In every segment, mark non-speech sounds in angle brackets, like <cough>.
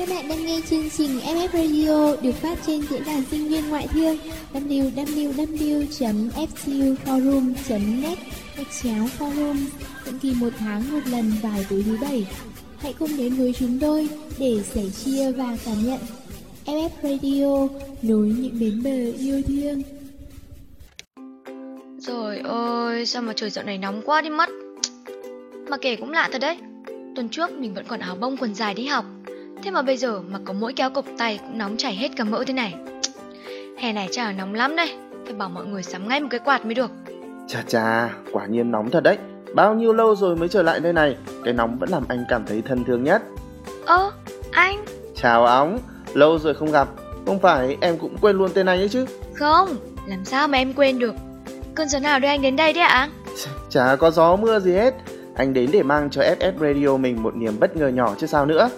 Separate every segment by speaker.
Speaker 1: Các bạn đang nghe chương trình FF Radio được phát trên diễn đàn sinh viên ngoại thương www.fcuforum.net gạch chéo forum định kỳ một tháng một lần vào tối thứ bảy. Hãy cùng đến với chúng tôi để sẻ chia và cảm nhận FF Radio nối những bến bờ yêu thương.
Speaker 2: Rồi ơi, sao mà trời dạo này nóng quá đi mất Mà kể cũng lạ thật đấy Tuần trước mình vẫn còn áo bông quần dài đi học Thế mà bây giờ mà có mỗi kéo cộc tay cũng nóng chảy hết cả mỡ thế này. Hè này là nóng lắm đây Phải bảo mọi người sắm ngay một cái quạt mới được.
Speaker 3: Chà chà, quả nhiên nóng thật đấy. Bao nhiêu lâu rồi mới trở lại nơi này? Cái nóng vẫn làm anh cảm thấy thân thương nhất.
Speaker 2: Ơ, anh?
Speaker 3: Chào óng, lâu rồi không gặp. Không phải em cũng quên luôn tên anh ấy chứ?
Speaker 2: Không, làm sao mà em quên được? Cơn gió nào đưa anh đến đây đấy ạ?
Speaker 3: Chả có gió mưa gì hết. Anh đến để mang cho FF Radio mình một niềm bất ngờ nhỏ chứ sao nữa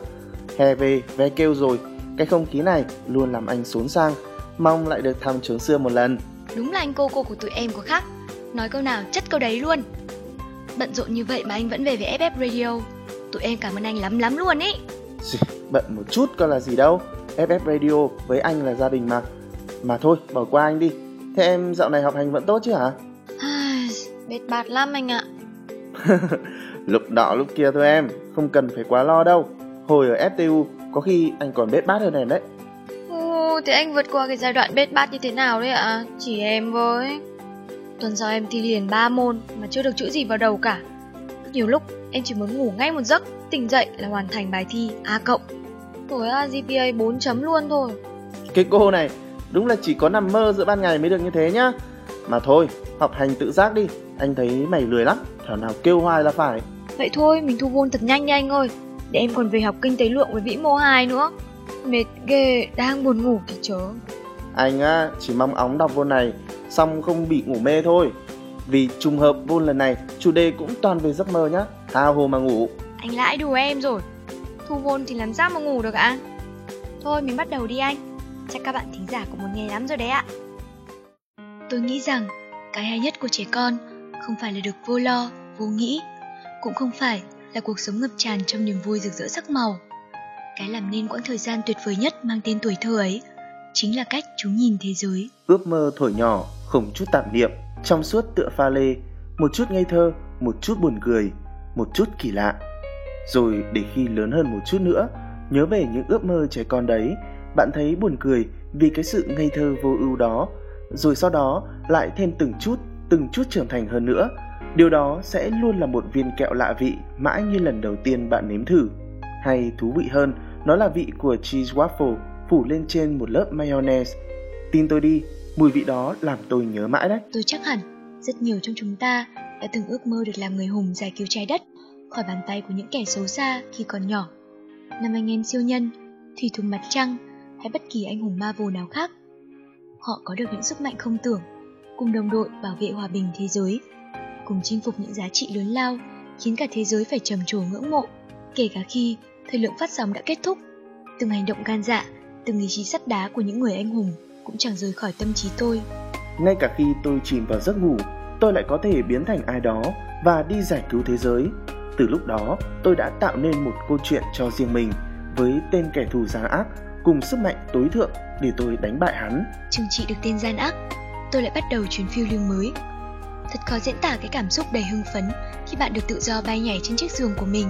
Speaker 3: Hè về, ve kêu rồi. Cái không khí này luôn làm anh xốn sang. Mong lại được thăm chốn xưa một lần.
Speaker 2: Đúng là anh cô cô của tụi em có khác. Nói câu nào chất câu đấy luôn. Bận rộn như vậy mà anh vẫn về với FF Radio. Tụi em cảm ơn anh lắm lắm luôn ý.
Speaker 3: Bận một chút có là gì đâu. FF Radio với anh là gia đình mà. Mà thôi, bỏ qua anh đi. Thế em dạo này học hành vẫn tốt chứ hả?
Speaker 2: Ai, Bết bát lắm anh ạ. <laughs>
Speaker 3: Lúc đó lúc kia thôi em Không cần phải quá lo đâu Hồi ở FTU có khi anh còn bết bát hơn em đấy.
Speaker 2: Ồ, thế anh vượt qua cái giai đoạn bết bát như thế nào đấy ạ? Chỉ em với. Tuần sau em thi liền 3 môn mà chưa được chữ gì vào đầu cả. Nhiều lúc em chỉ muốn ngủ ngay một giấc Tỉnh dậy là hoàn thành bài thi A cộng. Rồi à, GPA 4 chấm luôn thôi.
Speaker 3: Cái cô này đúng là chỉ có nằm mơ giữa ban ngày mới được như thế nhá. Mà thôi, học hành tự giác đi Anh thấy mày lười lắm Thảo nào kêu hoài là phải.
Speaker 2: Vậy thôi, mình thu vôn thật nhanh đi anh ơi Để em còn về học kinh tế lượng với vĩ mô 2 nữa. Mệt ghê, đang buồn ngủ thì chớ.
Speaker 3: Anh á, chỉ mong óng đọc vô này Xong không bị ngủ mê thôi. Vì trùng hợp vô lần này Chủ đề cũng toàn về giấc mơ nhá. Tha hồ mà ngủ.
Speaker 2: Anh lãi đùa em rồi. Thu vôn thì làm sao mà ngủ được ạ? Thôi mình bắt đầu đi anh. Chắc các bạn thính giả cũng muốn nghe lắm rồi đấy ạ. Tôi nghĩ rằng Cái hay nhất của trẻ con Không phải là được vô lo, vô nghĩ Cũng không phải là cuộc sống ngập tràn trong niềm vui rực rỡ sắc màu. Cái làm nên quãng thời gian tuyệt vời nhất mang tên tuổi thơ ấy Chính là cách chúng nhìn thế giới.
Speaker 3: Ước mơ thổi nhỏ, không chút tạm niệm Trong suốt tựa pha lê Một chút ngây thơ, một chút buồn cười Một chút kỳ lạ. Rồi để khi lớn hơn một chút nữa Nhớ về những ước mơ trẻ con đấy Bạn thấy buồn cười vì cái sự ngây thơ vô ưu đó Rồi sau đó lại thêm từng chút, từng chút trưởng thành hơn nữa Điều đó sẽ luôn là một viên kẹo lạ vị mãi như lần đầu tiên bạn nếm thử. Hay thú vị hơn, nó là vị của cheese waffle phủ lên trên một lớp mayonnaise. Tin tôi đi, mùi vị đó làm tôi nhớ mãi đấy.
Speaker 2: Tôi chắc hẳn rất nhiều trong chúng ta đã từng ước mơ được làm người hùng giải cứu trái đất khỏi bàn tay của những kẻ xấu xa khi còn nhỏ. Năm anh em siêu nhân, thủy thủ mặt trăng hay bất kỳ anh hùng Marvel nào khác. Họ có được những sức mạnh không tưởng, cùng đồng đội bảo vệ hòa bình thế giới cùng chinh phục những giá trị lớn lao khiến cả thế giới phải trầm trồ ngưỡng mộ kể cả khi thời lượng phát sóng đã kết thúc. Từng hành động gan dạ từng ý chí sắt đá của những người anh hùng cũng chẳng rời khỏi tâm trí tôi.
Speaker 3: Ngay cả khi tôi chìm vào giấc ngủ tôi lại có thể biến thành ai đó và đi giải cứu thế giới. Từ lúc đó tôi đã tạo nên một câu chuyện cho riêng mình với tên kẻ thù gian ác cùng sức mạnh tối thượng để tôi đánh bại hắn.
Speaker 2: Chừng trị được tên gian ác tôi lại bắt đầu chuyến phiêu lưu mới Thật khó diễn tả cái cảm xúc đầy hưng phấn khi bạn được tự do bay nhảy trên chiếc giường của mình.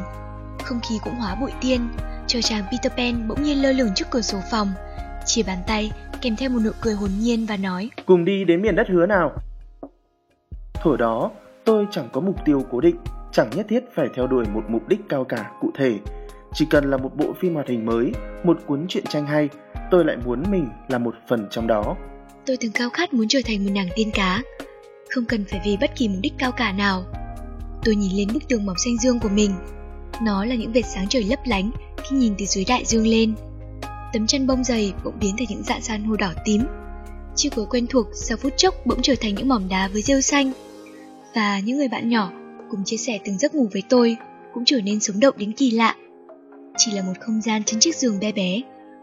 Speaker 2: Không khí cũng hóa bụi tiên, chờ chàng Peter Pan bỗng nhiên lơ lửng trước cửa sổ phòng, chỉ bàn tay kèm theo một nụ cười hồn nhiên và nói
Speaker 3: Cùng đi đến miền đất hứa nào. Thổi đó, tôi chẳng có mục tiêu cố định, chẳng nhất thiết phải theo đuổi một mục đích cao cả cụ thể. Chỉ cần là một bộ phim hoạt hình mới, một cuốn truyện tranh hay, tôi lại muốn mình là một phần trong đó.
Speaker 2: Tôi từng khao khát muốn trở thành một nàng tiên cá, không cần phải vì bất kỳ mục đích cao cả nào. Tôi nhìn lên bức tường mỏng xanh dương của mình. Nó là những vệt sáng trời lấp lánh khi nhìn từ dưới đại dương lên. Tấm chân bông dày bỗng biến thành những dạng san hô đỏ tím. Chiếc cối quen thuộc sau phút chốc bỗng trở thành những mỏm đá với rêu xanh. Và những người bạn nhỏ cùng chia sẻ từng giấc ngủ với tôi cũng trở nên sống động đến kỳ lạ. Chỉ là một không gian trên chiếc giường bé bé,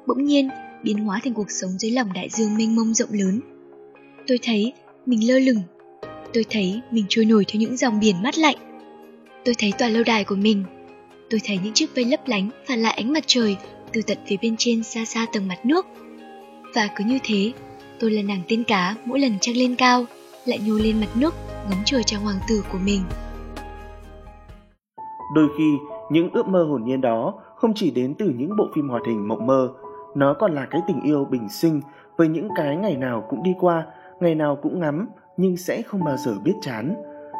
Speaker 2: bỗng nhiên biến hóa thành cuộc sống dưới lòng đại dương mênh mông rộng lớn. Tôi thấy mình lơ lửng Tôi thấy mình trôi nổi theo những dòng biển mát lạnh. Tôi thấy tòa lâu đài của mình. Tôi thấy những chiếc vây lấp lánh phản lại ánh mặt trời từ tận phía bên trên xa xa tầng mặt nước. Và cứ như thế, tôi là nàng tiên cá mỗi lần trăng lên cao, lại nhô lên mặt nước ngắm trời trang hoàng tử của mình.
Speaker 3: Đôi khi, những ước mơ hồn nhiên đó không chỉ đến từ những bộ phim hoạt hình mộng mơ, nó còn là cái tình yêu bình sinh với những cái ngày nào cũng đi qua, ngày nào cũng ngắm nhưng sẽ không bao giờ biết chán.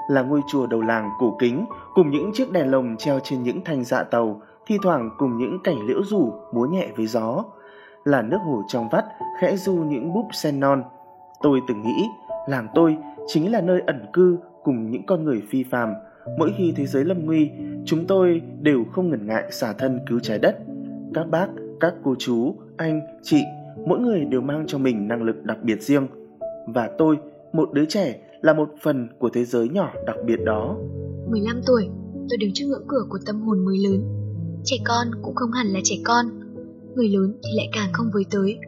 Speaker 3: Là ngôi chùa đầu làng cổ kính cùng những chiếc đèn lồng treo trên những thanh dạ tàu, thi thoảng cùng những cảnh liễu rủ múa nhẹ với gió. Là nước hồ trong vắt khẽ du những búp sen non. Tôi từng nghĩ làng tôi chính là nơi ẩn cư cùng những con người phi phàm. Mỗi khi thế giới lâm nguy, chúng tôi đều không ngần ngại xả thân cứu trái đất. Các bác, các cô chú, anh, chị, mỗi người đều mang cho mình năng lực đặc biệt riêng. Và tôi, một đứa trẻ, là một phần của thế giới nhỏ đặc biệt đó.
Speaker 2: 15 tuổi, tôi đứng trước ngưỡng cửa của tâm hồn mới lớn. Trẻ con cũng không hẳn là trẻ con, người lớn thì lại càng không với tới.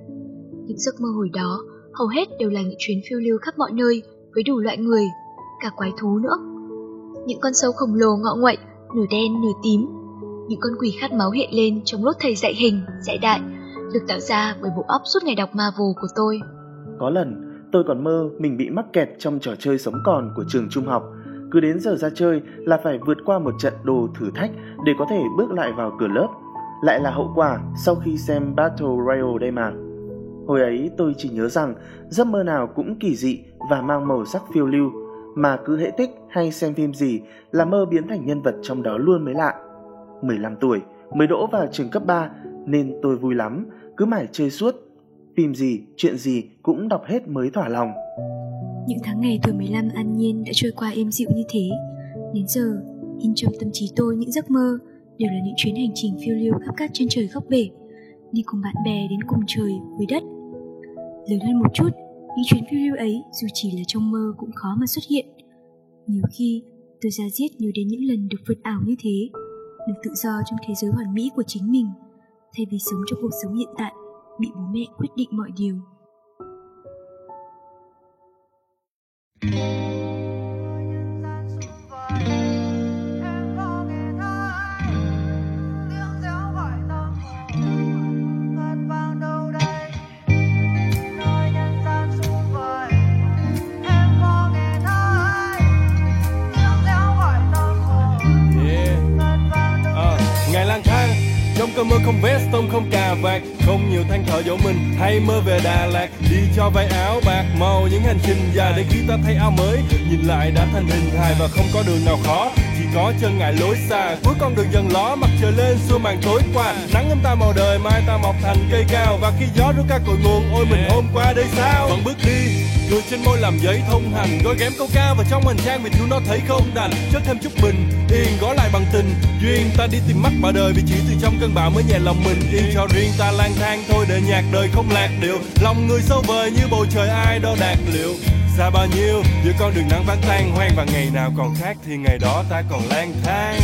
Speaker 2: Những giấc mơ hồi đó hầu hết đều là những chuyến phiêu lưu khắp mọi nơi với đủ loại người, cả quái thú nữa. Những con sâu khổng lồ ngọ nguậy, nửa đen nửa tím, những con quỷ khát máu hiện lên trong lúc thầy dạy hình, dạy đại, được tạo ra bởi bộ óc suốt ngày đọc Marvel của tôi.
Speaker 3: Có lần, tôi còn mơ mình bị mắc kẹt trong trò chơi sống còn của trường trung học. Cứ đến giờ ra chơi là phải vượt qua một trận đồ thử thách để có thể bước lại vào cửa lớp. Lại là hậu quả sau khi xem Battle Royale đây mà. Hồi ấy tôi chỉ nhớ rằng giấc mơ nào cũng kỳ dị và mang màu sắc phiêu lưu, mà cứ hệ tích hay xem phim gì là mơ biến thành nhân vật trong đó luôn mới lạ. 15 tuổi, mới đỗ vào trường cấp 3 nên tôi vui lắm, cứ mải chơi suốt. Phim gì, chuyện gì cũng đọc hết mới thỏa lòng.
Speaker 2: Những tháng ngày tuổi 15 an nhiên đã trôi qua êm dịu như thế. Đến giờ, in trong tâm trí tôi những giấc mơ đều là những chuyến hành trình phiêu lưu khắp các chân trời góc bể, đi cùng bạn bè đến cùng trời với đất. Lớn hơn một chút, những chuyến phiêu lưu ấy dù chỉ là trong mơ cũng khó mà xuất hiện. Nhiều khi, tôi ra giết nhớ đến những lần được vượt ảo như thế, được tự do trong thế giới hoàn mỹ của chính mình, thay vì sống trong cuộc sống hiện tại, bị bố mẹ quyết định mọi điều.
Speaker 4: Cơn mơ không vest tông không cà vạt, không nhiều than thở dỗ mình. Hay mơ về đà lạt, đi cho vay áo bạc, màu những hành trình dài để khi ta thấy áo mới. Nhìn lại đã thành hình hài và không có đường nào khó. Chỉ có chân ngại lối xa, cuối con đường dần ló. Mặt trời lên, xua màn tối qua. Nắng ấm ta màu đời, mai ta mọc thành cây cao. Và khi gió rút ca cội nguồn, ôi mình hôm qua đây sao? Vẫn bước đi Người trên môi làm giấy thông hành, gói ghém câu ca vào trong hành trang vì thiếu nó thấy không đành. Chất thêm chút bình yên gói lại bằng tình. Duyên ta đi tìm mắt mà đời vì chỉ từ trong cơn bão mới nhẹ lòng mình. Yên cho riêng ta lang thang thôi để nhạc đời không lạc điệu. Lòng người sâu vời như bầu trời ai đo đạt liệu. Xa bao nhiêu, giữa con đường nắng vắng tan hoang và ngày nào còn khác thì ngày đó ta còn lang thang.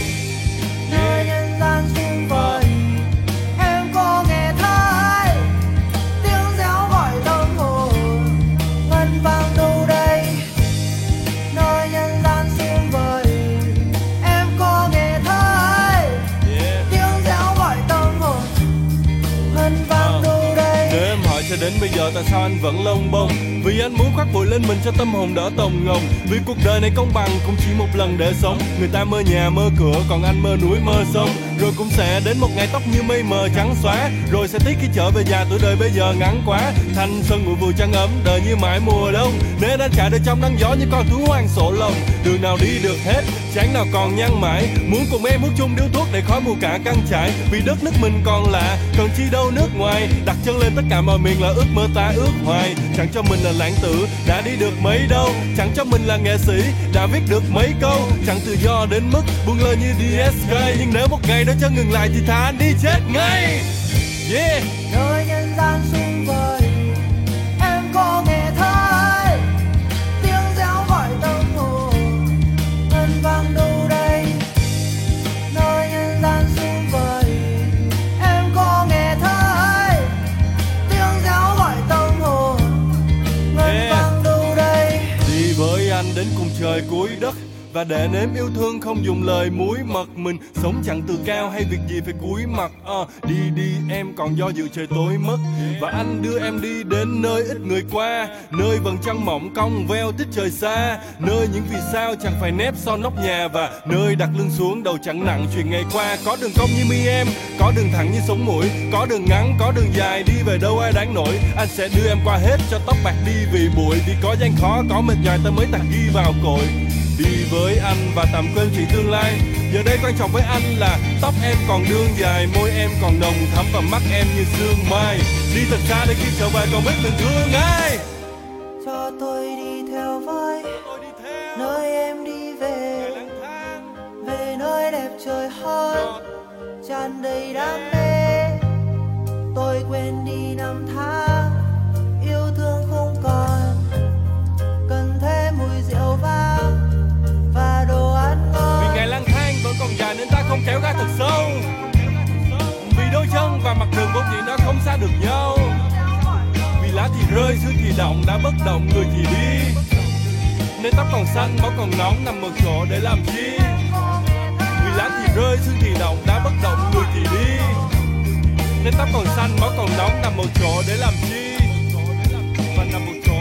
Speaker 4: Cho đến bây giờ tại sao anh vẫn lông bông? Vì anh muốn khoác vội lên mình cho tâm hồn đỡ tồng ngồng. Vì cuộc đời này công bằng cũng chỉ một lần để sống. Người ta mơ nhà, mơ cửa, còn anh mơ núi, mơ sông. Rồi cũng sẽ đến một ngày tóc như mây mờ trắng xóa. Rồi sẽ tiếc khi trở về già tuổi đời bây giờ ngắn quá. Thanh xuân mùa vừa trăng ấm, đời như mãi mùa đông. Nên anh chạy đời trong nắng gió như con thú hoang sổ lồng đường nào đi được hết, chán nào còn nhăn mãi. Muốn cùng em hút chung điếu thuốc để khói mù cả căng trải vì đất nước mình còn lạ, cần chi đâu nước ngoài. Đặt chân lên tất cả mọi miền là ước mơ ta ước hoài. Chẳng cho mình là lãng tử, đã đi được mấy đâu. Chẳng cho mình là nghệ sĩ, đã viết được mấy câu. Chẳng tự do đến mức buông lời như DSK nhưng nếu một ngày đó cho ngừng lại thì thà anh đi chết ngay. Yeah.
Speaker 5: Nơi nhân gian xung
Speaker 4: và để nếm yêu thương không dùng lời muối mật mình. Sống chẳng từ cao hay việc gì phải cúi mặt. À, đi đi em còn do dự trời tối mất. Và anh đưa em đi đến nơi ít người qua. Nơi vầng trăng mỏng cong veo tích trời xa. Nơi những vì sao chẳng phải nép son nóc nhà. Và nơi đặt lưng xuống đầu chẳng nặng. Chuyện ngày qua có đường cong như mi em có đường thẳng như sống mũi có đường ngắn có đường dài đi về đâu ai đáng nổi. Anh sẽ đưa em qua hết cho tóc bạc đi vì bụi. Vì có gian khó có mệt nhòi ta mới tạc ghi vào cội đi với anh và tạm quên chuyện tương lai. Giờ đây quan trọng với anh là tóc em còn đương dài môi em còn nồng thắm và mắt em như sương mai. Đi thật xa để khi trở về còn biết mình thương ai
Speaker 5: cho tôi đi theo với nơi em đi về. Về nơi đẹp trời hơn tràn đầy đam mê. Tôi quên đi năm tháng yêu thương không còn. Cần thêm mùi rượu vang
Speaker 4: kéo ga thật sâu. Vì đôi chân và mặt đường của chị nó không xa được nhau. Vì lá thì rơi xưa thì động đã bất động, người thì đi. Nên tóc còn xanh, máu còn nóng, nằm một chỗ để làm chi? Vì lá thì rơi xưa thì động đã bất động, người thì đi. Nên tóc còn xanh, máu còn nóng, nằm một chỗ để làm chi? Và nằm một chỗ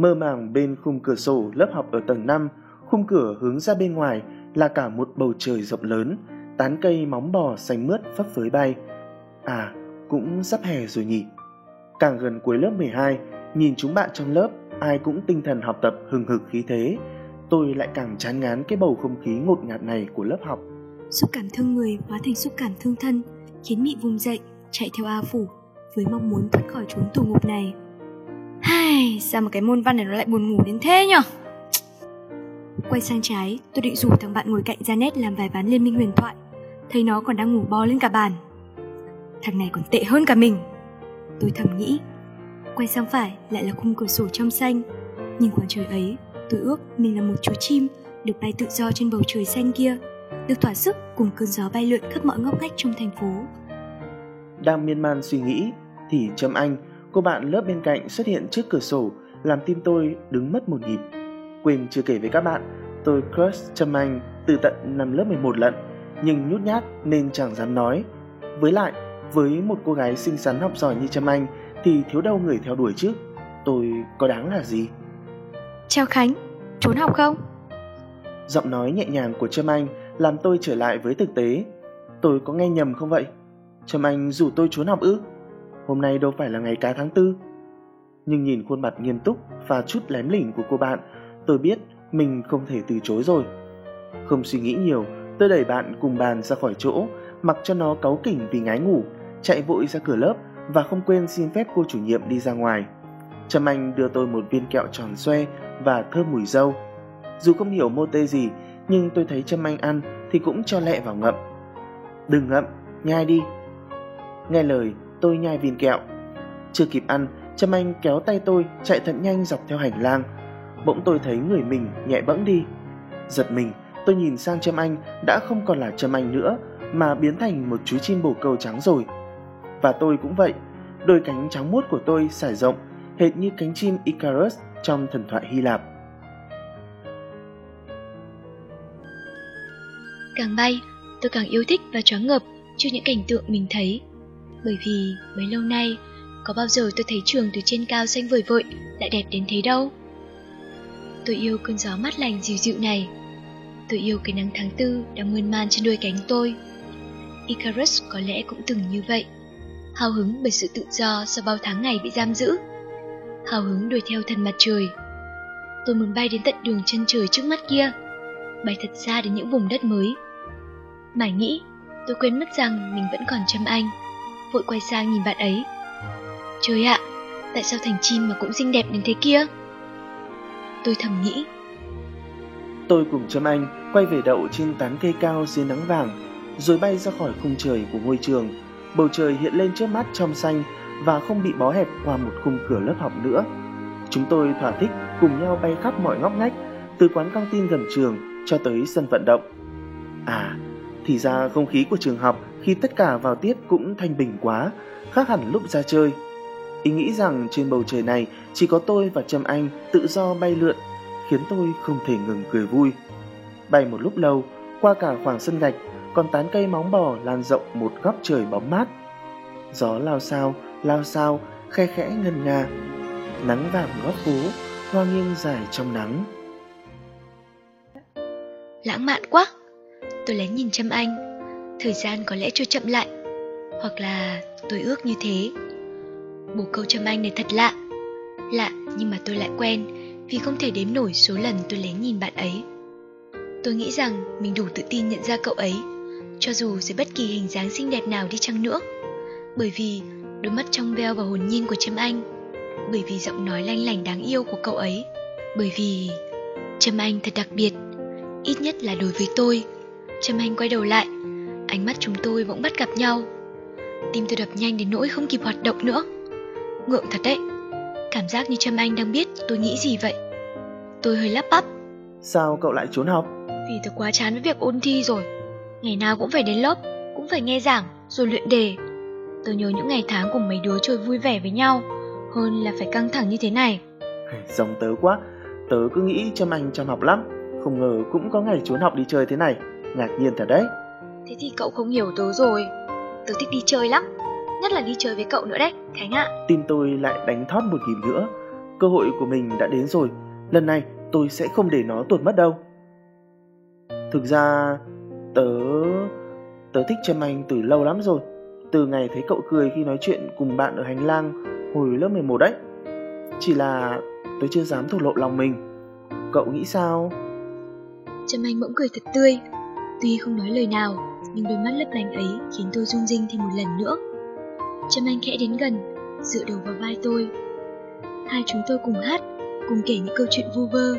Speaker 3: Mơ màng bên khung cửa sổ lớp học ở tầng 5, khung cửa hướng ra bên ngoài là cả một bầu trời rộng lớn, tán cây móng bò xanh mướt phấp phới bay. À, cũng sắp hè rồi nhỉ. Càng gần cuối lớp 12, nhìn chúng bạn trong lớp, ai cũng tinh thần học tập hừng hực khí thế. Tôi lại càng chán ngán cái bầu không khí ngột ngạt này của lớp học.
Speaker 2: Xúc cảm thương người hóa thành xúc cảm thương thân, khiến Mị vùng dậy, chạy theo A Phủ, với mong muốn thoát khỏi chốn tù ngục này. Hay, sao mà cái môn văn này nó lại buồn ngủ đến thế nhở? Quay sang trái, tôi định rủ thằng bạn ngồi cạnh Janet làm vài ván liên minh huyền thoại. Thấy nó còn đang ngủ bo lên cả bàn. Thằng này còn tệ hơn cả mình. Tôi thầm nghĩ. Quay sang phải lại là khung cửa sổ trong xanh. Nhìn khoảng trời ấy, tôi ước mình là một chú chim được bay tự do trên bầu trời xanh kia, được thỏa sức cùng cơn gió bay lượn khắp mọi ngóc ngách trong thành phố.
Speaker 3: Đang miên man suy nghĩ thì Trâm Anh, cô bạn lớp bên cạnh xuất hiện trước cửa sổ làm tim tôi đứng mất một nhịp. Quên chưa kể với các bạn, tôi crush Trâm Anh từ tận năm lớp 11 lận, nhưng nhút nhát nên chẳng dám nói. Với lại, với một cô gái xinh xắn học giỏi như Trâm Anh thì thiếu đâu người theo đuổi chứ. Tôi có đáng là gì?
Speaker 2: Chào Khánh, trốn học không?
Speaker 3: Giọng nói nhẹ nhàng của Trâm Anh làm tôi trở lại với thực tế. Tôi có nghe nhầm không vậy? Trâm Anh rủ tôi trốn học ư? Hôm nay đâu phải là ngày cá tháng tư. Nhưng nhìn khuôn mặt nghiêm túc và chút lém lỉnh của cô bạn, tôi biết mình không thể từ chối rồi. Không suy nghĩ nhiều, tôi đẩy bạn cùng bàn ra khỏi chỗ, mặc cho nó cáu kỉnh vì ngái ngủ, chạy vội ra cửa lớp và không quên xin phép cô chủ nhiệm đi ra ngoài. Trâm Anh đưa tôi một viên kẹo tròn xoe và thơm mùi dâu. Dù không hiểu mô tê gì, nhưng tôi thấy Trâm Anh ăn thì cũng cho lẹ vào ngậm. Đừng ngậm, nhai đi. Nghe lời, tôi nhai viên kẹo. Chưa kịp ăn, Trâm Anh kéo tay tôi chạy thật nhanh dọc theo hành lang. Bỗng tôi thấy người mình nhẹ bẫng đi. Giật mình, tôi nhìn sang Trâm Anh đã không còn là Trâm Anh nữa mà biến thành một chú chim bồ câu trắng rồi. Và tôi cũng vậy, đôi cánh trắng muốt của tôi xải rộng, hệt như cánh chim Icarus trong thần thoại Hy Lạp.
Speaker 2: Càng bay, tôi càng yêu thích và choáng ngợp trước những cảnh tượng mình thấy. Bởi vì mấy lâu nay, có bao giờ tôi thấy trường từ trên cao xanh vời vợi lại đẹp đến thế đâu. Tôi yêu cơn gió mát lành dịu dịu này. Tôi yêu cái nắng tháng tư đang mơn man trên đôi cánh tôi. Icarus có lẽ cũng từng như vậy. Hào hứng bởi sự tự do sau bao tháng ngày bị giam giữ. Hào hứng đuổi theo thần mặt trời. Tôi muốn bay đến tận đường chân trời trước mắt kia. Bay thật xa đến những vùng đất mới. Mải nghĩ, tôi quên mất rằng mình vẫn còn châm anh. Vội quay sang nhìn bạn ấy. Trời ạ, tại sao thành chim mà cũng xinh đẹp đến thế kia? Tôi thầm nghĩ.
Speaker 3: Tôi cùng Trâm Anh quay về đậu trên tán cây cao dưới nắng vàng, rồi bay ra khỏi khung trời của ngôi trường, bầu trời hiện lên trước mắt trong xanh và không bị bó hẹp qua một khung cửa lớp học nữa. Chúng tôi thỏa thích cùng nhau bay khắp mọi ngóc ngách, từ quán căng tin gần trường cho tới sân vận động. À, thì ra không khí của trường học khi tất cả vào tiết cũng thanh bình quá, khác hẳn lúc ra chơi. Ý nghĩ rằng trên bầu trời này chỉ có tôi và Trâm Anh tự do bay lượn, khiến tôi không thể ngừng cười vui. Bay một lúc lâu, qua cả khoảng sân gạch, còn tán cây móng bò lan rộng một góc trời bóng mát. Gió lao sao, lao sao, khe khẽ ngân nga. Nắng vàng góc phố, hoa nghiêng dài trong nắng.
Speaker 2: Lãng mạn quá! Tôi lén nhìn chăm Anh. Thời gian có lẽ trôi chậm lại. Hoặc là tôi ước như thế. Bồ câu chăm Anh này thật lạ. Lạ nhưng mà tôi lại quen vì không thể đếm nổi số lần tôi lén nhìn bạn ấy. Tôi nghĩ rằng mình đủ tự tin nhận ra cậu ấy, cho dù dưới bất kỳ hình dáng xinh đẹp nào đi chăng nữa. Bởi vì đôi mắt trong veo và hồn nhiên của Trâm Anh, bởi vì giọng nói lanh lành đáng yêu của cậu ấy, bởi vì Trâm Anh thật đặc biệt, ít nhất là đối với tôi. Trâm Anh quay đầu lại, ánh mắt chúng tôi bỗng bắt gặp nhau. Tim tôi đập nhanh đến nỗi không kịp hoạt động nữa. Ngượng thật đấy, cảm giác như Trâm Anh đang biết tôi nghĩ gì vậy. Tôi hơi lắp bắp.
Speaker 3: Sao cậu lại trốn học?
Speaker 2: Vì tôi quá chán với việc ôn thi rồi. Ngày nào cũng phải đến lớp, cũng phải nghe giảng, rồi luyện đề. Tôi nhớ những ngày tháng cùng mấy đứa chơi vui vẻ với nhau, hơn là phải căng thẳng như thế này.
Speaker 3: Giống tớ quá, tớ cứ nghĩ Trâm Anh chăm học lắm, không ngờ cũng có ngày trốn học đi chơi thế này, ngạc nhiên thật đấy.
Speaker 2: Thế thì cậu không hiểu tớ rồi. Tớ thích đi chơi lắm, nhất là đi chơi với cậu nữa đấy, Khánh ạ.
Speaker 3: Tim tôi lại đánh thót một nhịp nữa, cơ hội của mình đã đến rồi, lần này tôi sẽ không để nó tuột mất đâu. Thực ra, tớ... tớ thích Trâm Anh từ lâu lắm rồi, từ ngày thấy cậu cười khi nói chuyện cùng bạn ở hành lang hồi lớp 11 đấy. Chỉ là tôi chưa dám thổ lộ lòng mình. Cậu nghĩ sao?
Speaker 2: Trâm Anh bỗng cười thật tươi, tuy không nói lời nào, nhưng đôi mắt lấp lánh ấy khiến tôi rung rinh thêm một lần nữa. Trâm Anh khẽ đến gần, dựa đầu vào vai tôi. Hai chúng tôi cùng hát, cùng kể những câu chuyện vu vơ.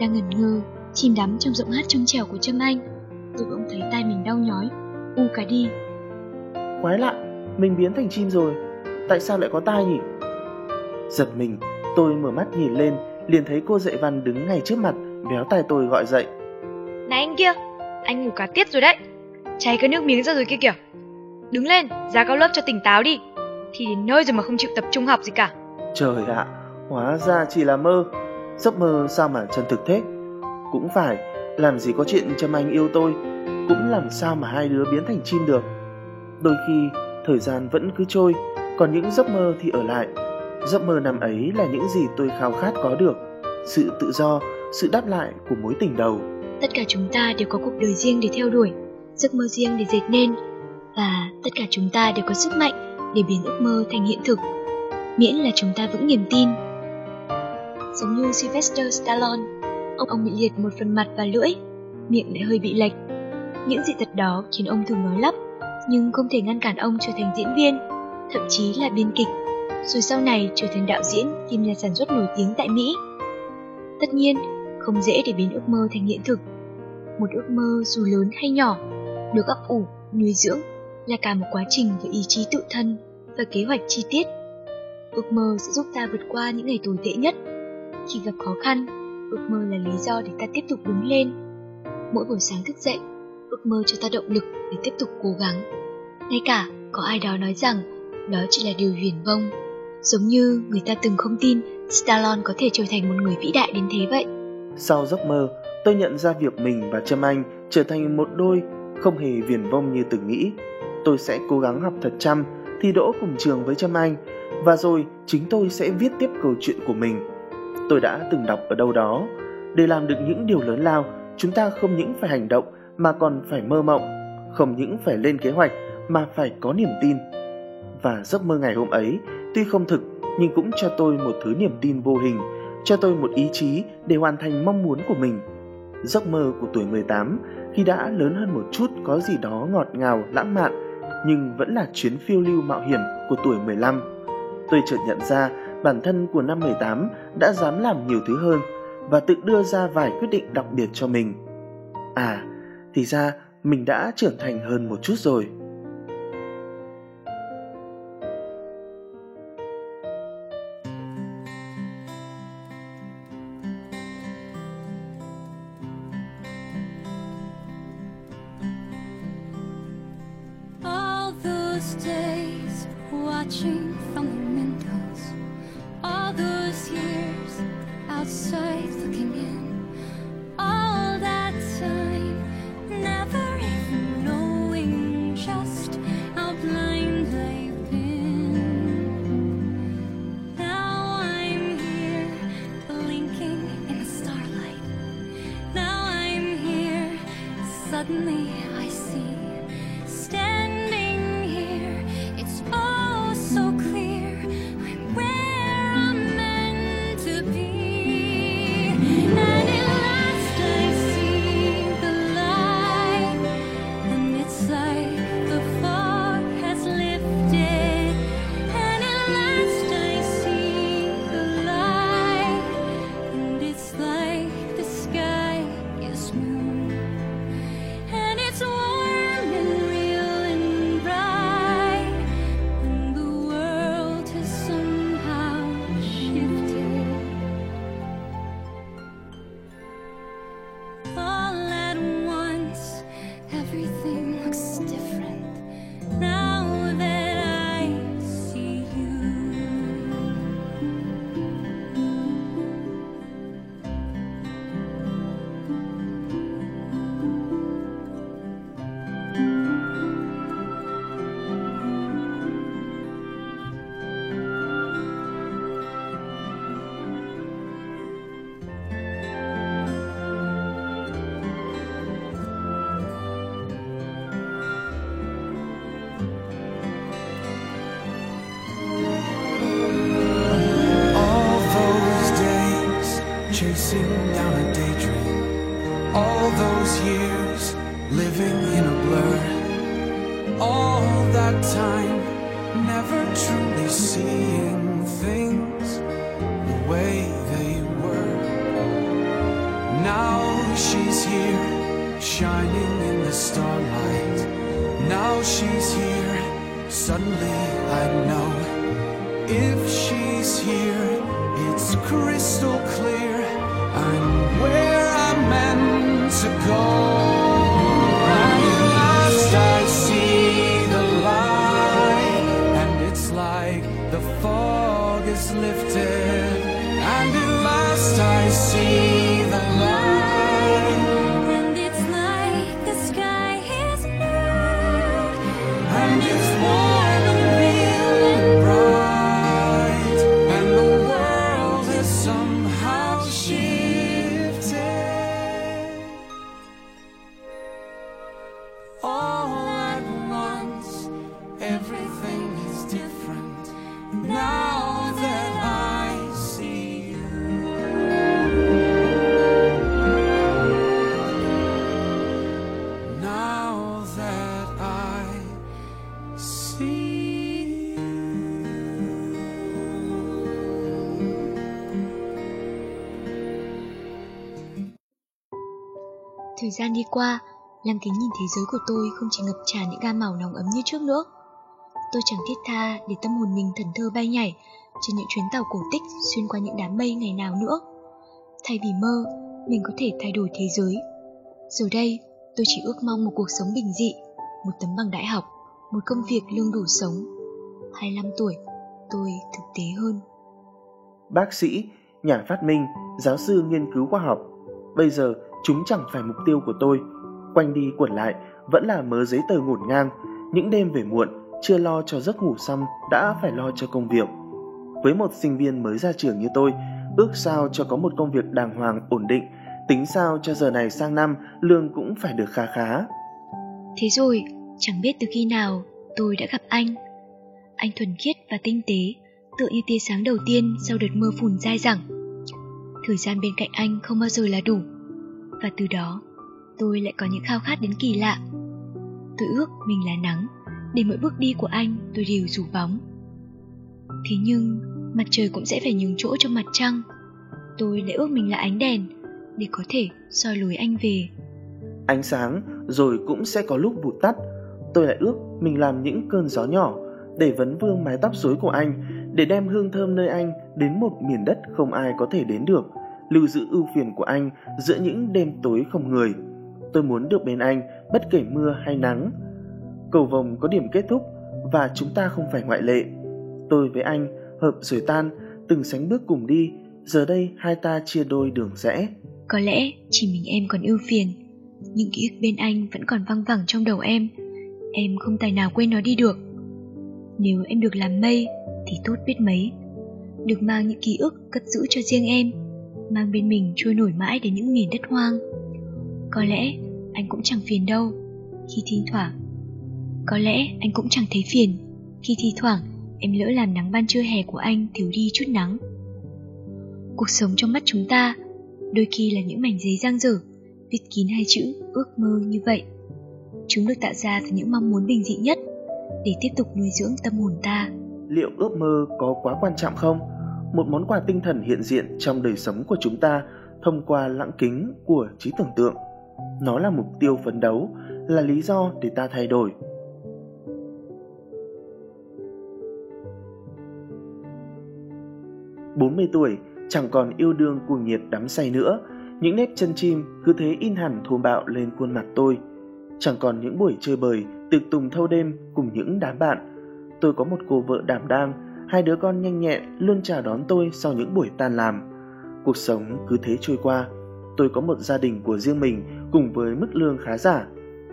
Speaker 2: Đang ngẩn ngơ, chìm đắm trong giọng hát trong trẻo của Trâm Anh, tôi bỗng thấy tai mình đau nhói, u cả đi.
Speaker 3: Quái lạ, mình biến thành chim rồi, tại sao lại có tai nhỉ? Giật mình, tôi mở mắt nhìn lên, liền thấy cô dạy văn đứng ngay trước mặt, véo tay tôi gọi dậy.
Speaker 2: Này anh kia, anh ngủ cả tiết rồi đấy, cháy cái nước miếng ra rồi kia kìa. Đứng lên, ra cao lớp cho tỉnh táo đi, thì đến nơi rồi mà không chịu tập trung học gì cả.
Speaker 3: Trời ạ, hóa ra chỉ là mơ, giấc mơ sao mà chân thực thế? Cũng phải, làm gì có chuyện Trâm Anh yêu tôi, cũng làm sao mà hai đứa biến thành chim được. Đôi khi, thời gian vẫn cứ trôi, còn những giấc mơ thì ở lại. Giấc mơ năm ấy là những gì tôi khao khát có được, sự tự do, sự đáp lại của mối tình đầu.
Speaker 2: Tất cả chúng ta đều có cuộc đời riêng để theo đuổi, giấc mơ riêng để dệt nên, và tất cả chúng ta đều có sức mạnh để biến ước mơ thành hiện thực, miễn là chúng ta vững niềm tin. Giống như Sylvester Stallone, ông ông bị liệt một phần mặt và lưỡi, miệng lại hơi bị lệch. Những dị tật đó khiến ông thường nói lắp, nhưng không thể ngăn cản ông trở thành diễn viên, thậm chí là biên kịch, rồi sau này trở thành đạo diễn kim nhà sản xuất nổi tiếng tại Mỹ. Tất nhiên, không dễ để biến ước mơ thành hiện thực. Một ước mơ dù lớn hay nhỏ, được ấp ủ, nuôi dưỡng là cả một quá trình với ý chí tự thân và kế hoạch chi tiết. Ước mơ sẽ giúp ta vượt qua những ngày tồi tệ nhất. Khi gặp khó khăn, ước mơ là lý do để ta tiếp tục đứng lên. Mỗi buổi sáng thức dậy, ước mơ cho ta động lực để tiếp tục cố gắng. Ngay cả có ai đó nói rằng đó chỉ là điều huyền vông. Giống như người ta từng không tin Stallone có thể trở thành một người vĩ đại đến thế vậy.
Speaker 3: Sau giấc mơ, tôi nhận ra việc mình và Trâm Anh trở thành một đôi không hề viển vông như từng nghĩ. Tôi sẽ cố gắng học thật chăm, thi đỗ cùng trường với Trâm Anh, và rồi chính tôi sẽ viết tiếp câu chuyện của mình. Tôi đã từng đọc ở đâu đó, để làm được những điều lớn lao, chúng ta không những phải hành động mà còn phải mơ mộng, không những phải lên kế hoạch mà phải có niềm tin. Và giấc mơ ngày hôm ấy tuy không thực nhưng cũng cho tôi một thứ niềm tin vô hình, cho tôi một ý chí để hoàn thành mong muốn của mình. Giấc mơ của tuổi 18 khi đã lớn hơn một chút có gì đó ngọt ngào, lãng mạn, nhưng vẫn là chuyến phiêu lưu mạo hiểm của tuổi 15. Tôi chợt nhận ra bản thân của năm 18 đã dám làm nhiều thứ hơn và tự đưa ra vài quyết định đặc biệt cho mình. À, thì ra mình đã trưởng thành hơn một chút rồi.
Speaker 6: See
Speaker 2: gian đi qua, làm kính nhìn thế giới của tôi không chỉ ngập tràn những gam màu nóng ấm như trước nữa. Tôi chẳng thiết tha để tâm hồn mình thần thơ bay nhảy trên những chuyến tàu cổ tích xuyên qua những đám mây ngày nào nữa. Thay vì mơ, mình có thể thay đổi thế giới. Giờ đây, tôi chỉ ước mong một cuộc sống bình dị, một tấm bằng đại học, một công việc lương đủ sống. 25 tuổi, tôi thực tế hơn.
Speaker 3: Bác sĩ, nhà phát minh, giáo sư nghiên cứu khoa học. Bây giờ chúng chẳng phải mục tiêu của tôi. Quanh đi quẩn lại vẫn là mớ giấy tờ ngổn ngang. Những đêm về muộn, chưa lo cho giấc ngủ xong đã phải lo cho công việc. Với một sinh viên mới ra trường như tôi, ước sao cho có một công việc đàng hoàng ổn định, tính sao cho giờ này sang năm lương cũng phải được khá khá.
Speaker 2: Thế rồi, chẳng biết từ khi nào tôi đã gặp anh. Anh thuần khiết và tinh tế, tựa như tia sáng đầu tiên sau đợt mưa phùn dai dẳng. Thời gian bên cạnh anh không bao giờ là đủ. Và từ đó, tôi lại có những khao khát đến kỳ lạ. Tôi ước mình là nắng, để mỗi bước đi của anh tôi đều rủ bóng. Thế nhưng, mặt trời cũng sẽ phải nhường chỗ cho mặt trăng. Tôi lại ước mình là ánh đèn, để có thể soi lối anh về.
Speaker 3: Ánh sáng rồi cũng sẽ có lúc vụt tắt. Tôi lại ước mình làm những cơn gió nhỏ để vấn vương mái tóc rối của anh, để đem hương thơm nơi anh đến một miền đất không ai có thể đến được, lưu giữ ưu phiền của anh giữa những đêm tối không người. Tôi muốn được bên anh bất kể mưa hay nắng. Cầu vồng có điểm kết thúc và chúng ta không phải ngoại lệ. Tôi với anh hợp rồi tan, từng sánh bước cùng đi, giờ đây hai ta chia đôi đường rẽ.
Speaker 2: Có lẽ chỉ mình em còn ưu phiền Những ký ức bên anh vẫn còn văng vẳng trong đầu em Em không tài nào quên nó đi được Nếu em được làm mây Thì tốt biết mấy Được mang những ký ức cất giữ cho riêng em Mang bên mình trôi nổi mãi đến những miền đất hoang Có lẽ anh cũng chẳng phiền đâu Khi thi thoảng Có lẽ anh cũng chẳng thấy phiền Khi thi thoảng em lỡ làm nắng ban trưa hè của anh thiếu đi chút nắng Cuộc sống trong mắt chúng ta đôi khi là những mảnh giấy giang dở, viết kín hai chữ ước mơ như vậy. Chúng được tạo ra từ những mong muốn bình dị nhất để tiếp tục nuôi dưỡng tâm hồn ta.
Speaker 3: Liệu ước mơ có quá quan trọng không? Một món quà tinh thần hiện diện trong đời sống của chúng ta thông qua lãng kính của trí tưởng tượng. Nó là mục tiêu phấn đấu, là lý do để ta thay đổi. bốn mươi tuổi, chẳng còn yêu đương cuồng nhiệt đắm say nữa những nếp chân chim cứ thế in hẳn thô bạo lên khuôn mặt tôi chẳng còn những buổi chơi bời tiệc tùng thâu đêm cùng những đám bạn tôi có một cô vợ đảm đang hai đứa con nhanh nhẹn luôn chào đón tôi sau những buổi tan làm. Cuộc sống cứ thế trôi qua. Tôi có một gia đình của riêng mình cùng với mức lương khá giả.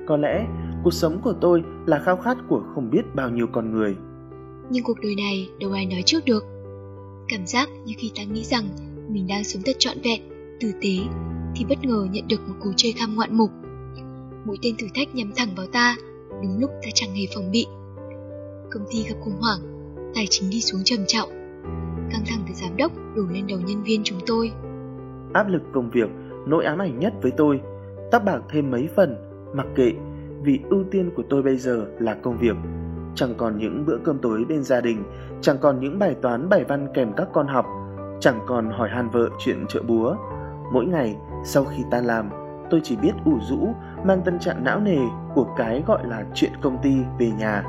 Speaker 3: Có lẽ cuộc sống của tôi là khao khát của không biết bao nhiêu con người.
Speaker 2: Nhưng cuộc đời này đâu ai nói trước được. Cảm giác như khi ta nghĩ rằng mình đang sống thật trọn vẹn, tử tế, thì bất ngờ nhận được một cú chơi kham ngoạn mục. Mũi tên thử thách nhắm thẳng vào ta, đúng lúc ta chẳng hề phòng bị. Công ty gặp khủng hoảng, tài chính đi xuống trầm trọng. Căng thẳng từ giám đốc đổ lên đầu nhân viên chúng tôi.
Speaker 3: Áp lực công việc, nỗi ám ảnh nhất với tôi, tóc bạc thêm mấy phần, mặc kệ, vì ưu tiên của tôi bây giờ là công việc chẳng còn những bữa cơm tối bên gia đình, chẳng còn những bài toán bài văn kèm các con học, chẳng còn hỏi han vợ chuyện chợ búa. Mỗi ngày, sau khi ta làm, tôi chỉ biết ủ rũ, mang tâm trạng não nề của cái gọi là chuyện công ty về nhà.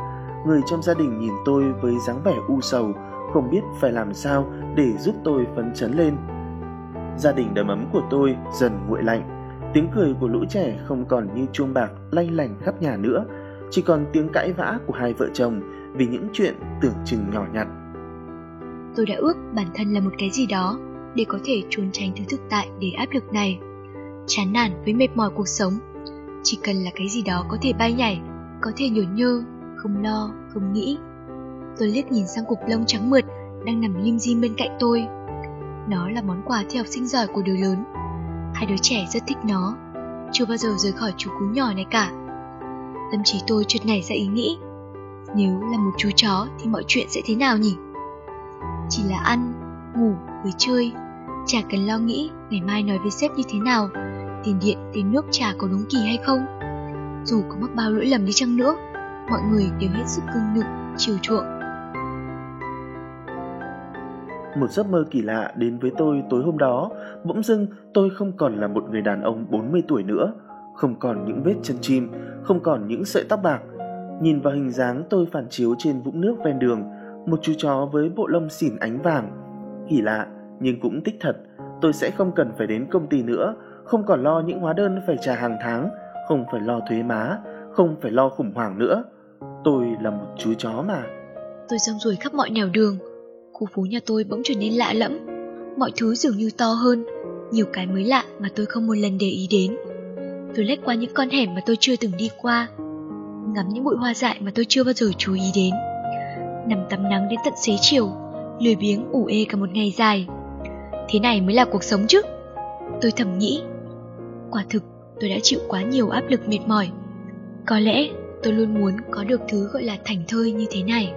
Speaker 3: Người trong gia đình nhìn tôi với dáng vẻ u sầu, không biết phải làm sao để giúp tôi phấn chấn lên. Gia đình đầm ấm của tôi dần nguội lạnh, tiếng cười của lũ trẻ không còn như chuông bạc lanh lành khắp nhà nữa, chỉ còn tiếng cãi vã của hai vợ chồng vì những chuyện tưởng chừng nhỏ nhặt.
Speaker 2: Tôi đã ước bản thân là một cái gì đó để có thể trốn tránh thứ thực tại để áp lực này. Chán nản với mệt mỏi cuộc sống, chỉ cần là cái gì đó có thể bay nhảy, có thể nhổn nhơ, không lo, không nghĩ. Tôi liếc nhìn sang cục lông trắng mượt đang nằm lim dim bên cạnh tôi. Nó là món quà theo học sinh giỏi của đứa lớn. Hai đứa trẻ rất thích nó, chưa bao giờ rời khỏi chú cú nhỏ này cả. Tâm trí tôi chợt nảy ra ý nghĩ. Nếu là một chú chó thì mọi chuyện sẽ thế nào nhỉ? Chỉ là ăn ngủ với chơi. Chả cần lo nghĩ ngày mai nói với sếp như thế nào. Tiền điện tiền nước trả có đúng kỳ hay không? Dù có mắc bao lỗi lầm đi chăng nữa mọi người đều hết sức cưng nựng chiều chuộng
Speaker 3: một giấc mơ kỳ lạ đến với tôi tối hôm đó bỗng dưng tôi không còn là một người đàn ông 40 tuổi nữa không còn những vết chân chim, không còn những sợi tóc bạc. Nhìn vào hình dáng tôi phản chiếu trên vũng nước ven đường, một chú chó với bộ lông xỉn ánh vàng. Kỳ lạ, nhưng cũng tích thật, tôi sẽ không cần phải đến công ty nữa, không còn lo những hóa đơn phải trả hàng tháng, không phải lo thuế má, không phải lo khủng hoảng nữa. Tôi là một chú chó mà.
Speaker 2: Tôi rong ruổi khắp mọi nẻo đường, khu phố nhà tôi bỗng trở nên lạ lẫm. Mọi thứ dường như to hơn, nhiều cái mới lạ mà tôi không một lần để ý đến. Tôi lách qua những con hẻm mà tôi chưa từng đi qua. Ngắm những bụi hoa dại mà tôi chưa bao giờ chú ý đến. Nằm tắm nắng đến tận xế chiều Lười biếng ủ ê cả một ngày dài. Thế này mới là cuộc sống chứ? Tôi thầm nghĩ. Quả thực tôi đã chịu quá nhiều áp lực mệt mỏi. Có lẽ tôi luôn muốn có được thứ gọi là thành thơi như thế này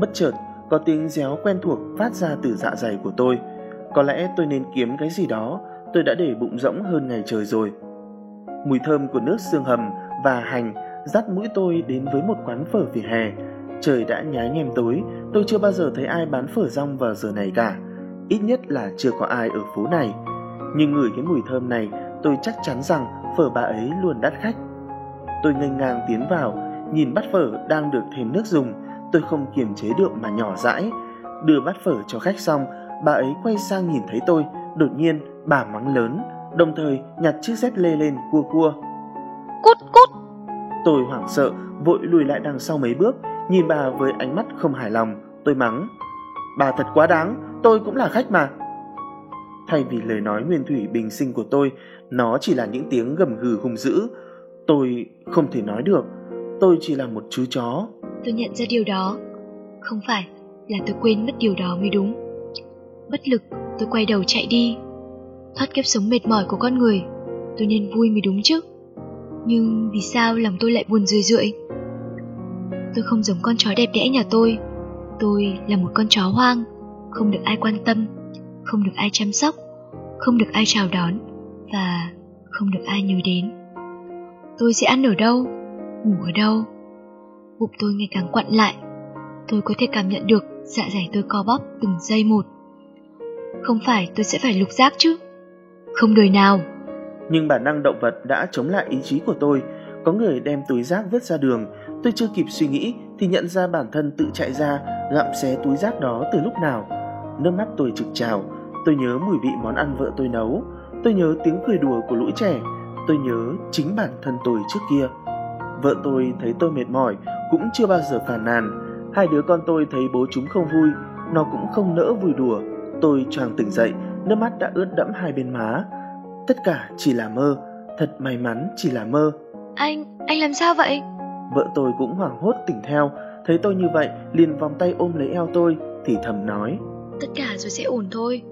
Speaker 3: Bất chợt có tiếng réo quen thuộc phát ra từ dạ dày của tôi Có lẽ tôi nên kiếm cái gì đó Tôi đã để bụng rỗng hơn ngày trời rồi Mùi thơm của nước xương hầm và hành dắt mũi tôi đến với một quán phở vỉa hè. Trời đã nhá nhem tối, tôi chưa bao giờ thấy ai bán phở rong vào giờ này cả. Ít nhất là chưa có ai ở phố này. Nhưng ngửi cái mùi thơm này, tôi chắc chắn rằng phở bà ấy luôn đắt khách. Tôi nghênh ngang tiến vào, nhìn bát phở đang được thêm nước dùng, tôi không kiềm chế được mà nhỏ dãi. Đưa bát phở cho khách xong, bà ấy quay sang nhìn thấy tôi, đột nhiên bà mắng lớn đồng thời nhặt chiếc dép lê lên cua cua.
Speaker 2: Cút cút!
Speaker 3: Tôi hoảng sợ, vội lùi lại đằng sau mấy bước, Nhìn bà với ánh mắt không hài lòng, tôi mắng. Bà thật quá đáng, tôi cũng là khách mà. Thay vì lời nói nguyên thủy bình sinh của tôi, nó chỉ là những tiếng gầm gừ hung dữ. Tôi không thể nói được, tôi chỉ là một chú chó.
Speaker 2: Tôi nhận ra điều đó. Không phải là tôi quên mất điều đó mới đúng. Bất lực, tôi quay đầu chạy đi. Thoát kiếp sống mệt mỏi của con người, tôi nên vui mới đúng chứ. Nhưng vì sao lòng tôi lại buồn rười rượi? Tôi không giống con chó đẹp đẽ nhà tôi. Tôi là một con chó hoang, không được ai quan tâm, không được ai chăm sóc, không được ai chào đón và không được ai nhớ đến. Tôi sẽ ăn ở đâu, ngủ ở đâu? Bụng tôi ngày càng quặn lại. Tôi có thể cảm nhận được dạ dày tôi co bóp từng giây một. Không phải tôi sẽ phải lục giác chứ? Không đời nào.
Speaker 3: Nhưng bản năng động vật đã chống lại ý chí của tôi. Có người đem túi rác vứt ra đường. Tôi chưa kịp suy nghĩ thì nhận ra bản thân tự chạy ra gặm xé túi rác đó từ lúc nào. Nước mắt tôi trực trào. Tôi nhớ mùi vị món ăn vợ tôi nấu. Tôi nhớ tiếng cười đùa của lũ trẻ. Tôi nhớ chính bản thân tôi trước kia. Vợ tôi thấy tôi mệt mỏi cũng chưa bao giờ phàn nàn. Hai đứa con tôi thấy bố chúng không vui, nó cũng không nỡ vui đùa. Tôi choàng tỉnh dậy, nước mắt đã ướt đẫm hai bên má. Tất cả chỉ là mơ, thật may mắn chỉ là mơ.
Speaker 2: Anh, anh làm sao vậy?
Speaker 3: Vợ tôi cũng hoảng hốt tỉnh theo, thấy tôi như vậy liền vòng tay ôm lấy eo tôi, thì thầm nói.
Speaker 2: Tất cả rồi sẽ ổn thôi.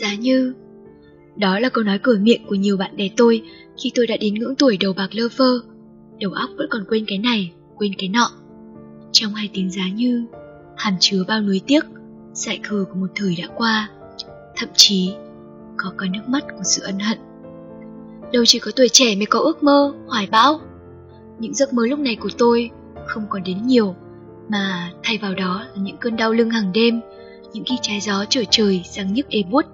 Speaker 2: Giá như Đó là câu nói cửa miệng của nhiều bạn bè tôi khi tôi đã đến ngưỡng tuổi đầu bạc lơ phơ. Đầu óc vẫn còn quên cái này, quên cái nọ. Trong hai tiếng giá như, hàm chứa bao nuối tiếc, dại khờ của một thời đã qua. Thậm chí, có cả nước mắt của sự ân hận. Đâu chỉ có tuổi trẻ mới có ước mơ, hoài bão. Những giấc mơ lúc này của tôi không còn đến nhiều, mà thay vào đó là những cơn đau lưng hàng đêm, những khi trái gió trở trời sáng nhức ê buốt.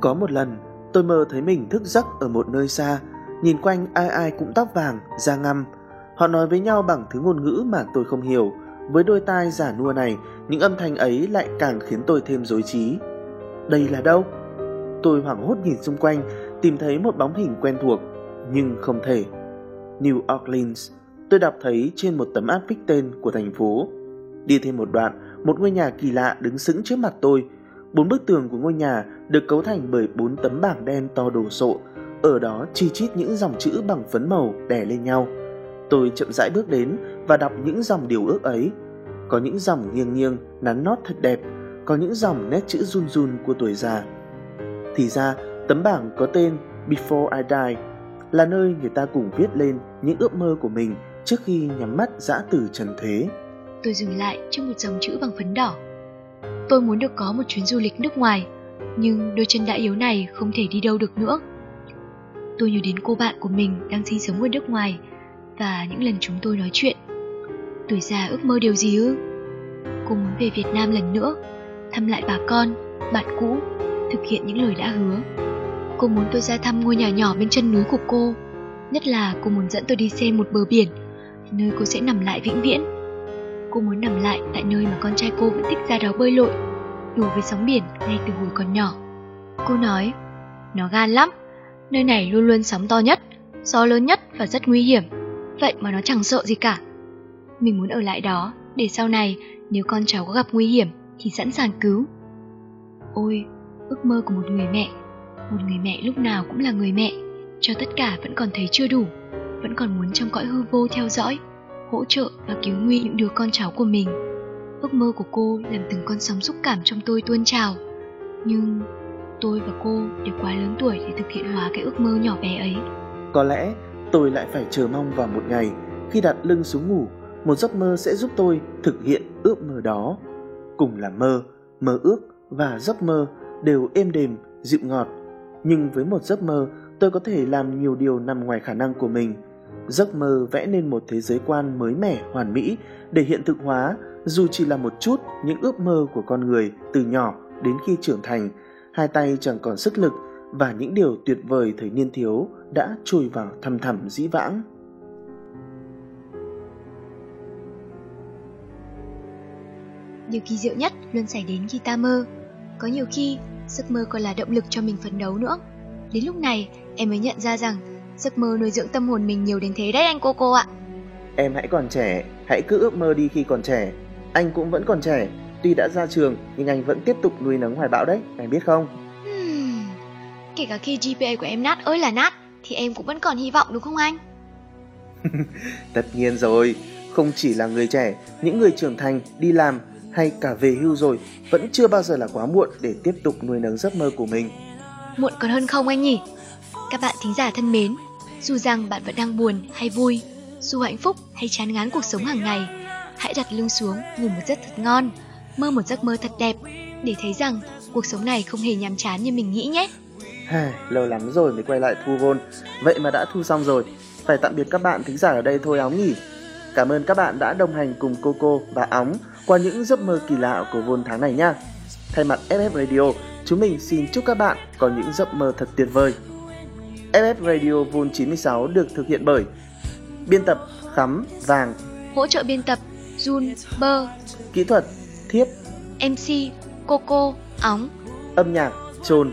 Speaker 3: Có một lần, tôi mơ thấy mình thức giấc ở một nơi xa, nhìn quanh ai ai cũng tóc vàng, da ngăm. Họ nói với nhau bằng thứ ngôn ngữ mà tôi không hiểu. Với đôi tai giả nua này, những âm thanh ấy lại càng khiến tôi thêm rối trí. Đây là đâu? Tôi hoảng hốt nhìn xung quanh, tìm thấy một bóng hình quen thuộc, nhưng không thể. New Orleans, tôi đọc thấy trên một tấm áp phích tên của thành phố. Đi thêm một đoạn, một ngôi nhà kỳ lạ đứng sững trước mặt tôi. Bốn bức tường của ngôi nhà được cấu thành bởi bốn tấm bảng đen to đồ sộ, ở đó chi chít những dòng chữ bằng phấn màu đè lên nhau. Tôi chậm rãi bước đến và đọc những dòng điều ước ấy. Có những dòng nghiêng nghiêng, nắn nót thật đẹp, có những dòng nét chữ run run của tuổi già. Thì ra, tấm bảng có tên Before I Die là nơi người ta cùng viết lên những ước mơ của mình trước khi nhắm mắt dã từ trần thế.
Speaker 2: Tôi dừng lại trước một dòng chữ bằng phấn đỏ. Tôi muốn được có một chuyến du lịch nước ngoài, nhưng đôi chân đã yếu này không thể đi đâu được nữa. Tôi nhớ đến cô bạn của mình đang sinh sống ở nước ngoài và những lần chúng tôi nói chuyện. Tuổi già ước mơ điều gì ư? Cô muốn về Việt Nam lần nữa, thăm lại bà con, bạn cũ, thực hiện những lời đã hứa. Cô muốn tôi ra thăm ngôi nhà nhỏ bên chân núi của cô, nhất là cô muốn dẫn tôi đi xem một bờ biển, nơi cô sẽ nằm lại vĩnh viễn. Cô muốn nằm lại tại nơi mà con trai cô vẫn thích ra đó bơi lội, đùa với sóng biển ngay từ hồi còn nhỏ. Cô nói, nó gan lắm, nơi này luôn luôn sóng to nhất, gió lớn nhất và rất nguy hiểm, vậy mà nó chẳng sợ gì cả. Mình muốn ở lại đó để sau này nếu con cháu có gặp nguy hiểm thì sẵn sàng cứu. Ôi, ước mơ của một người mẹ, một người mẹ lúc nào cũng là người mẹ, cho tất cả vẫn còn thấy chưa đủ, vẫn còn muốn trong cõi hư vô theo dõi, hỗ trợ và cứu nguy những đứa con cháu của mình. Ước mơ của cô làm từng con sóng xúc cảm trong tôi tuôn trào, nhưng tôi và cô đều quá lớn tuổi để thực hiện hóa cái ước mơ nhỏ bé ấy.
Speaker 3: Có lẽ tôi lại phải chờ mong vào một ngày khi đặt lưng xuống ngủ, một giấc mơ sẽ giúp tôi thực hiện ước mơ đó. Cùng là mơ, mơ ước và giấc mơ đều êm đềm, dịu ngọt. Nhưng với một giấc mơ, tôi có thể làm nhiều điều nằm ngoài khả năng của mình. Giấc mơ vẽ nên một thế giới quan mới mẻ, hoàn mỹ để hiện thực hóa dù chỉ là một chút những ước mơ của con người từ nhỏ đến khi trưởng thành, hai tay chẳng còn sức lực và những điều tuyệt vời thời niên thiếu đã trôi vào thăm thẳm dĩ vãng.
Speaker 2: Điều kỳ diệu nhất luôn xảy đến khi ta mơ. Có nhiều khi, giấc mơ còn là động lực cho mình phấn đấu nữa. Đến lúc này, em mới nhận ra rằng Giấc mơ nuôi dưỡng tâm hồn mình nhiều đến thế đấy anh cô cô ạ.
Speaker 7: Em hãy còn trẻ, hãy cứ ước mơ đi khi còn trẻ. Anh cũng vẫn còn trẻ, tuy đã ra trường nhưng anh vẫn tiếp tục nuôi nấng hoài bão đấy, anh biết không?
Speaker 2: Hmm. Kể cả khi GPA của em nát ơi là nát thì em cũng vẫn còn hy vọng đúng không anh? <laughs>
Speaker 7: Tất nhiên rồi, không chỉ là người trẻ, những người trưởng thành, đi làm hay cả về hưu rồi vẫn chưa bao giờ là quá muộn để tiếp tục nuôi nấng giấc mơ của mình.
Speaker 2: Muộn còn hơn không anh nhỉ? Các bạn thính giả thân mến, dù rằng bạn vẫn đang buồn hay vui, dù hạnh phúc hay chán ngán cuộc sống hàng ngày, hãy đặt lưng xuống ngủ một giấc thật ngon, mơ một giấc mơ thật đẹp để thấy rằng cuộc sống này không hề nhàm chán như mình nghĩ nhé.
Speaker 7: Lâu lắm rồi mới quay lại thu vôn, vậy mà đã thu xong rồi. Phải tạm biệt các bạn thính giả ở đây thôi áo nghỉ. Cảm ơn các bạn đã đồng hành cùng Coco và Óng qua những giấc mơ kỳ lạ của vôn tháng này nha. Thay mặt FF Radio, chúng mình xin chúc các bạn có những giấc mơ thật tuyệt vời. FF Radio Vôn 96 được thực hiện bởi Biên tập Khắm Vàng.
Speaker 2: Hỗ trợ biên tập Jun Bơ,
Speaker 7: Kỹ thuật Thiết
Speaker 2: MC Coco, Óng,
Speaker 7: Âm nhạc Trồn